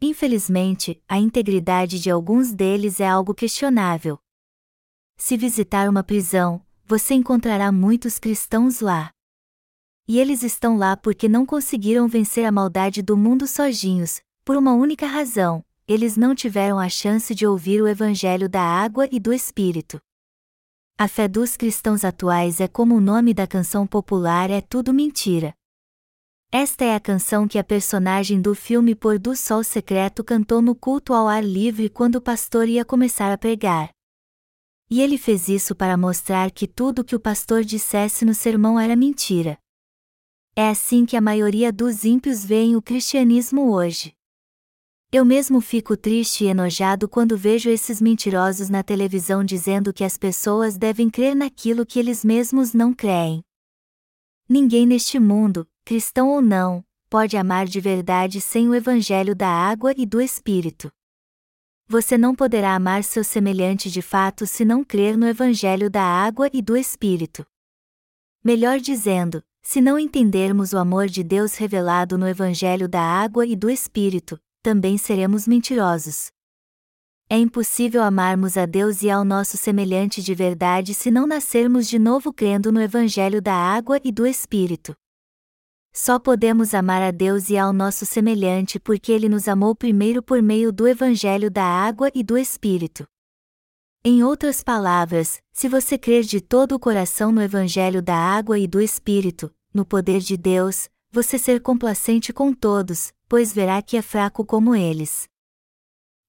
Infelizmente, a integridade de alguns deles é algo questionável. Se visitar uma prisão, você encontrará muitos cristãos lá. E eles estão lá porque não conseguiram vencer a maldade do mundo sozinhos, por uma única razão: eles não tiveram a chance de ouvir o Evangelho da água e do Espírito. A fé dos cristãos atuais é como o nome da canção popular é tudo mentira. Esta é a canção que a personagem do filme Pôr do Sol Secreto cantou no culto ao ar livre quando o pastor ia começar a pregar. E ele fez isso para mostrar que tudo que o pastor dissesse no sermão era mentira. É assim que a maioria dos ímpios veem o cristianismo hoje. Eu mesmo fico triste e enojado quando vejo esses mentirosos na televisão dizendo que as pessoas devem crer naquilo que eles mesmos não creem. Ninguém neste mundo, cristão ou não, pode amar de verdade sem o evangelho da água e do Espírito. você não poderá amar seu semelhante de fato se não crer no Evangelho da água e do Espírito. Melhor dizendo, se não entendermos o amor de Deus revelado no Evangelho da água e do Espírito, também seremos mentirosos. É impossível amarmos a Deus e ao nosso semelhante de verdade se não nascermos de novo crendo no Evangelho da água e do Espírito. Só podemos amar a Deus e ao nosso semelhante porque Ele nos amou primeiro por meio do Evangelho da água e do Espírito. Em outras palavras, se você crer de todo o coração no Evangelho da água e do Espírito, no poder de Deus, você ser complacente com todos, pois verá que é fraco como eles.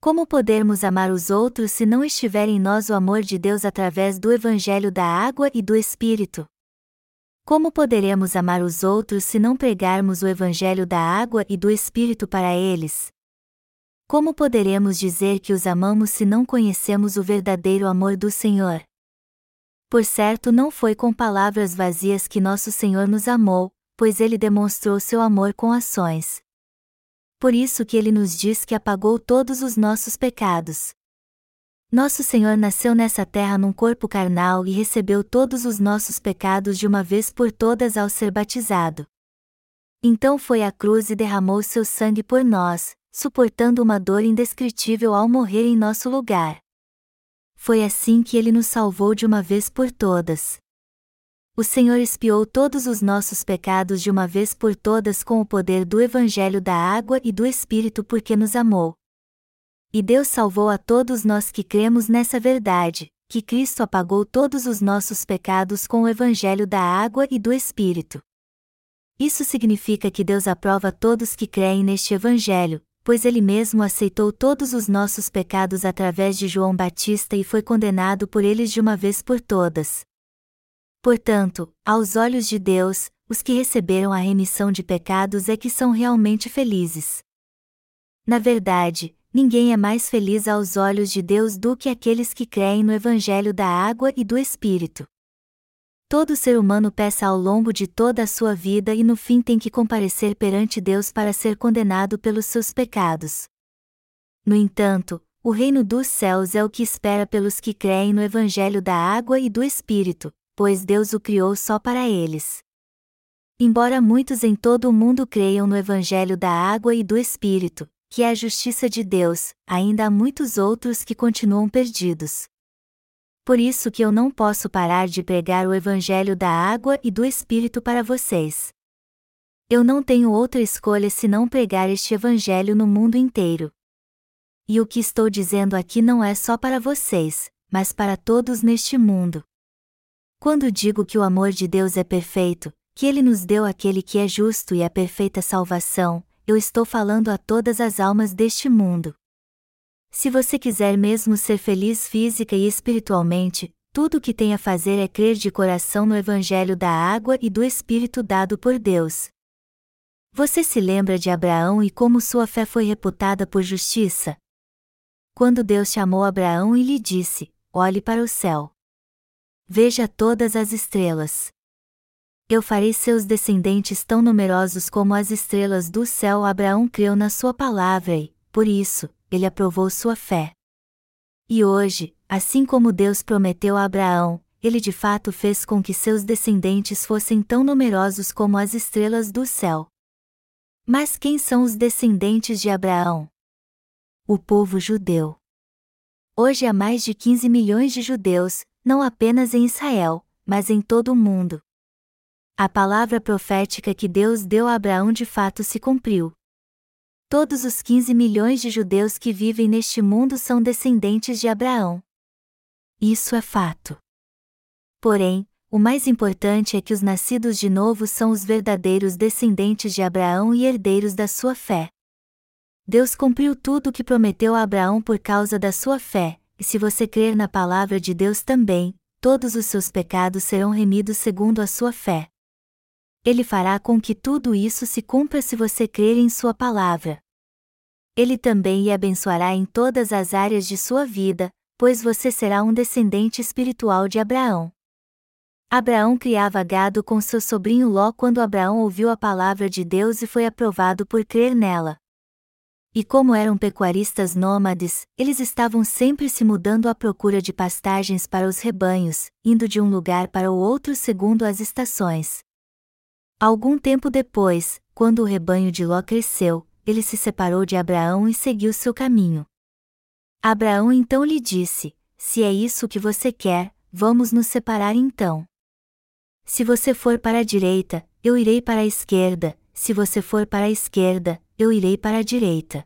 Como podermos amar os outros se não estiver em nós o amor de Deus através do Evangelho da água e do Espírito? Como poderemos amar os outros se não pregarmos o Evangelho da água e do Espírito para eles? Como poderemos dizer que os amamos se não conhecemos o verdadeiro amor do Senhor? Por certo, não foi com palavras vazias que nosso Senhor nos amou, pois ele demonstrou seu amor com ações. Por isso que ele nos diz que apagou todos os nossos pecados. Nosso Senhor nasceu nessa terra num corpo carnal e recebeu todos os nossos pecados de uma vez por todas ao ser batizado. Então foi à cruz e derramou seu sangue por nós, suportando uma dor indescritível ao morrer em nosso lugar. Foi assim que ele nos salvou de uma vez por todas. O Senhor expiou todos os nossos pecados de uma vez por todas com o poder do Evangelho da água e do Espírito porque nos amou. E Deus salvou a todos nós que cremos nessa verdade, que Cristo apagou todos os nossos pecados com o Evangelho da água e do Espírito. Isso significa que Deus aprova todos que creem neste Evangelho, pois Ele mesmo aceitou todos os nossos pecados através de João Batista e foi condenado por eles de uma vez por todas. Portanto, aos olhos de Deus, os que receberam a remissão de pecados é que são realmente felizes. Na verdade, ninguém é mais feliz aos olhos de Deus do que aqueles que creem no Evangelho da água e do Espírito. Todo ser humano peça ao longo de toda a sua vida e no fim tem que comparecer perante Deus para ser condenado pelos seus pecados. No entanto, o reino dos céus é o que espera pelos que creem no Evangelho da água e do Espírito, pois Deus o criou só para eles. Embora muitos em todo o mundo creiam no Evangelho da água e do Espírito, que é a justiça de Deus, ainda há muitos outros que continuam perdidos. Por isso que eu não posso parar de pregar o Evangelho da água e do Espírito para vocês. Eu não tenho outra escolha senão pregar este Evangelho no mundo inteiro. E o que estou dizendo aqui não é só para vocês, mas para todos neste mundo. Quando digo que o amor de Deus é perfeito, que Ele nos deu aquele que é justo e a perfeita salvação, eu estou falando a todas as almas deste mundo. Se você quiser mesmo ser feliz física e espiritualmente, tudo o que tem a fazer é crer de coração no Evangelho da água e do Espírito dado por Deus. Você se lembra de Abraão e como sua fé foi reputada por justiça? Quando Deus chamou Abraão e lhe disse: Olhe para o céu. Veja todas as estrelas eu farei seus descendentes tão numerosos como as estrelas do céu. Abraão creu na sua palavra e, por isso, ele aprovou sua fé. E hoje, assim como Deus prometeu a Abraão, ele de fato fez com que seus descendentes fossem tão numerosos como as estrelas do céu. Mas quem são os descendentes de Abraão? O povo judeu. Hoje há mais de 15 milhões de judeus, não apenas em Israel, mas em todo o mundo. A palavra profética que Deus deu a Abraão de fato se cumpriu. Todos os 15 milhões de judeus que vivem neste mundo são descendentes de Abraão. Isso é fato. Porém, o mais importante é que os nascidos de novo são os verdadeiros descendentes de Abraão e herdeiros da sua fé. Deus cumpriu tudo o que prometeu a Abraão por causa da sua fé, e se você crer na palavra de Deus também, todos os seus pecados serão remidos segundo a sua fé. Ele fará com que tudo isso se cumpra se você crer em Sua palavra. Ele também o abençoará em todas as áreas de sua vida, pois você será um descendente espiritual de Abraão. Abraão criava gado com seu sobrinho Ló quando Abraão ouviu a palavra de Deus e foi aprovado por crer nela. E como eram pecuaristas nômades, eles estavam sempre se mudando à procura de pastagens para os rebanhos, indo de um lugar para o outro segundo as estações. Algum tempo depois, quando o rebanho de Ló cresceu, ele se separou de Abraão e seguiu seu caminho. Abraão então lhe disse: Se é isso que você quer, vamos nos separar então. Se você for para a direita, eu irei para a esquerda, se você for para a esquerda, eu irei para a direita.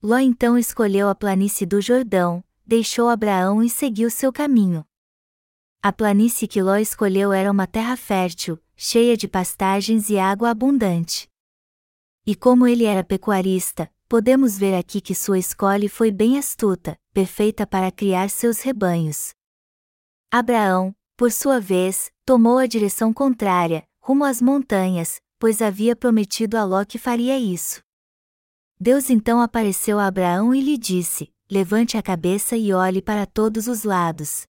Ló então escolheu a planície do Jordão, deixou Abraão e seguiu seu caminho. A planície que Ló escolheu era uma terra fértil, cheia de pastagens e água abundante. E como ele era pecuarista, podemos ver aqui que sua escolha foi bem astuta, perfeita para criar seus rebanhos. Abraão, por sua vez, tomou a direção contrária, rumo às montanhas, pois havia prometido a Ló que faria isso. Deus então apareceu a Abraão e lhe disse: Levante a cabeça e olhe para todos os lados.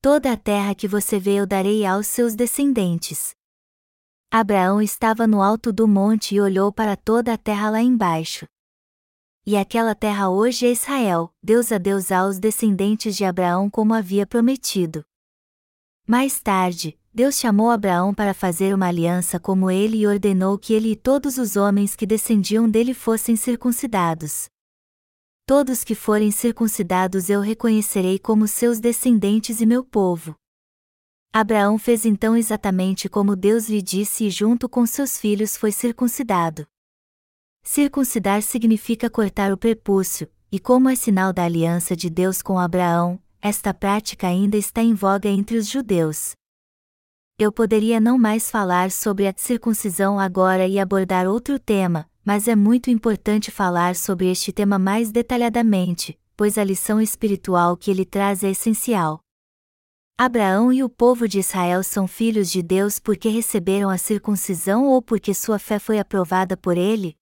Toda a terra que você vê eu darei aos seus descendentes. Abraão estava no alto do monte e olhou para toda a terra lá embaixo. E aquela terra hoje é Israel, Deus a Deus aos descendentes de Abraão como havia prometido. Mais tarde, Deus chamou Abraão para fazer uma aliança como ele e ordenou que ele e todos os homens que descendiam dele fossem circuncidados. Todos que forem circuncidados eu reconhecerei como seus descendentes e meu povo. Abraão fez então exatamente como Deus lhe disse e junto com seus filhos foi circuncidado. Circuncidar significa cortar o prepúcio, e como é sinal da aliança de Deus com Abraão, esta prática ainda está em voga entre os judeus. Eu poderia não mais falar sobre a circuncisão agora e abordar outro tema, mas é muito importante falar sobre este tema mais detalhadamente, pois a lição espiritual que ele traz é essencial. Abraão e o povo de Israel são filhos de Deus porque receberam a circuncisão ou porque sua fé foi aprovada por ele?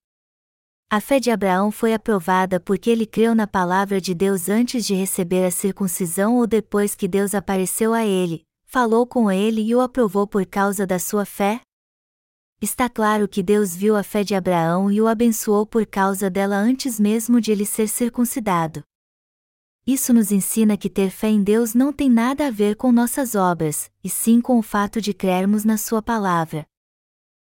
A fé de Abraão foi aprovada porque ele creu na palavra de Deus antes de receber a circuncisão ou depois que Deus apareceu a ele, falou com ele e o aprovou por causa da sua fé? Está claro que Deus viu a fé de Abraão e o abençoou por causa dela antes mesmo de ele ser circuncidado. Isso nos ensina que ter fé em Deus não tem nada a ver com nossas obras, e sim com o fato de crermos na Sua palavra.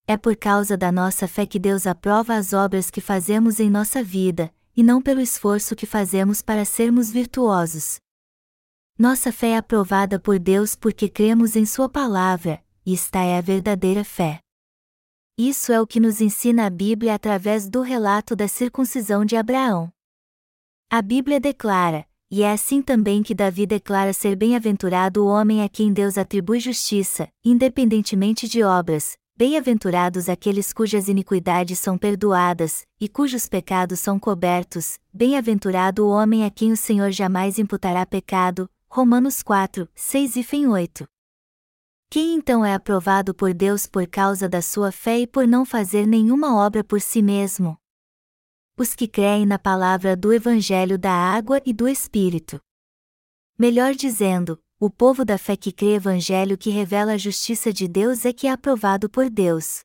É por causa da nossa fé que Deus aprova as obras que fazemos em nossa vida, e não pelo esforço que fazemos para sermos virtuosos. Nossa fé é aprovada por Deus porque cremos em Sua palavra, e esta é a verdadeira fé. Isso é o que nos ensina a Bíblia através do relato da circuncisão de Abraão. A Bíblia declara: e é assim também que Davi declara ser bem-aventurado o homem a quem Deus atribui justiça, independentemente de obras, Bem-aventurados aqueles cujas iniquidades são perdoadas, e cujos pecados são cobertos, bem-aventurado o homem a quem o Senhor jamais imputará pecado, Romanos 4, 6 e 8. Quem então é aprovado por Deus por causa da sua fé e por não fazer nenhuma obra por si mesmo? Os que creem na palavra do Evangelho da Água e do Espírito. Melhor dizendo, o povo da fé que crê Evangelho que revela a justiça de Deus é que é aprovado por Deus.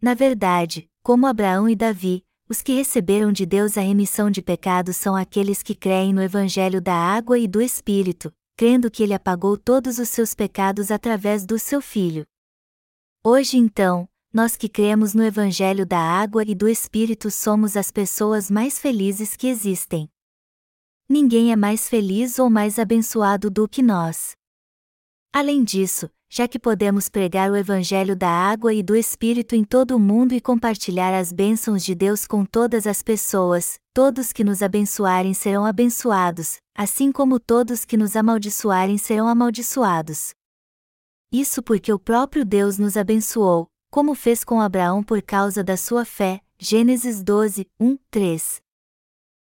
Na verdade, como Abraão e Davi, os que receberam de Deus a remissão de pecados são aqueles que creem no Evangelho da água e do Espírito, crendo que ele apagou todos os seus pecados através do seu Filho. Hoje então, nós que cremos no Evangelho da água e do Espírito somos as pessoas mais felizes que existem. Ninguém é mais feliz ou mais abençoado do que nós. Além disso, já que podemos pregar o Evangelho da água e do Espírito em todo o mundo e compartilhar as bênçãos de Deus com todas as pessoas, todos que nos abençoarem serão abençoados, assim como todos que nos amaldiçoarem serão amaldiçoados. Isso porque o próprio Deus nos abençoou, como fez com Abraão por causa da sua fé. Gênesis 12, 1, 3.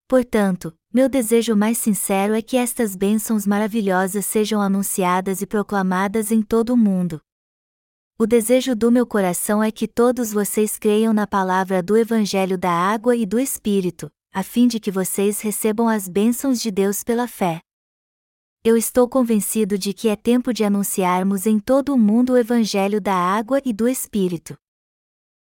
Portanto, meu desejo mais sincero é que estas bênçãos maravilhosas sejam anunciadas e proclamadas em todo o mundo. O desejo do meu coração é que todos vocês creiam na palavra do Evangelho da Água e do Espírito, a fim de que vocês recebam as bênçãos de Deus pela fé. Eu estou convencido de que é tempo de anunciarmos em todo o mundo o Evangelho da Água e do Espírito.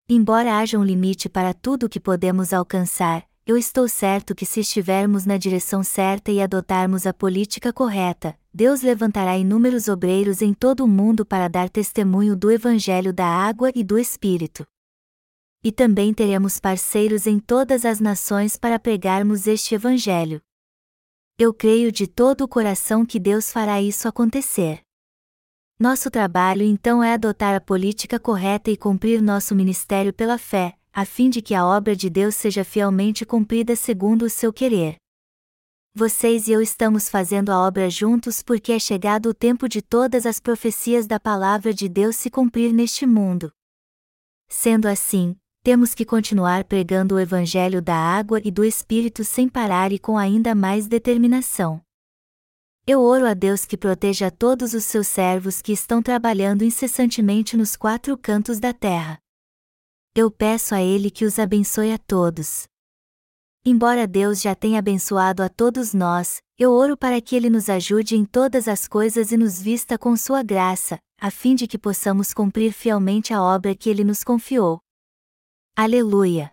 Embora haja um limite para tudo o que podemos alcançar, eu estou certo que se estivermos na direção certa e adotarmos a política correta, Deus levantará inúmeros obreiros em todo o mundo para dar testemunho do Evangelho da água e do Espírito. E também teremos parceiros em todas as nações para pregarmos este Evangelho. Eu creio de todo o coração que Deus fará isso acontecer. Nosso trabalho então é adotar a política correta e cumprir nosso ministério pela fé, a fim de que a obra de Deus seja fielmente cumprida segundo o seu querer. Vocês e eu estamos fazendo a obra juntos porque é chegado o tempo de todas as profecias da palavra de Deus se cumprir neste mundo. Sendo assim, temos que continuar pregando o Evangelho da água e do Espírito sem parar e com ainda mais determinação. Eu oro a Deus que proteja todos os seus servos que estão trabalhando incessantemente nos quatro cantos da terra. Eu peço a Ele que os abençoe a todos. Embora Deus já tenha abençoado a todos nós, eu oro para que Ele nos ajude em todas as coisas e nos vista com Sua graça, a fim de que possamos cumprir fielmente a obra que Ele nos confiou. Aleluia!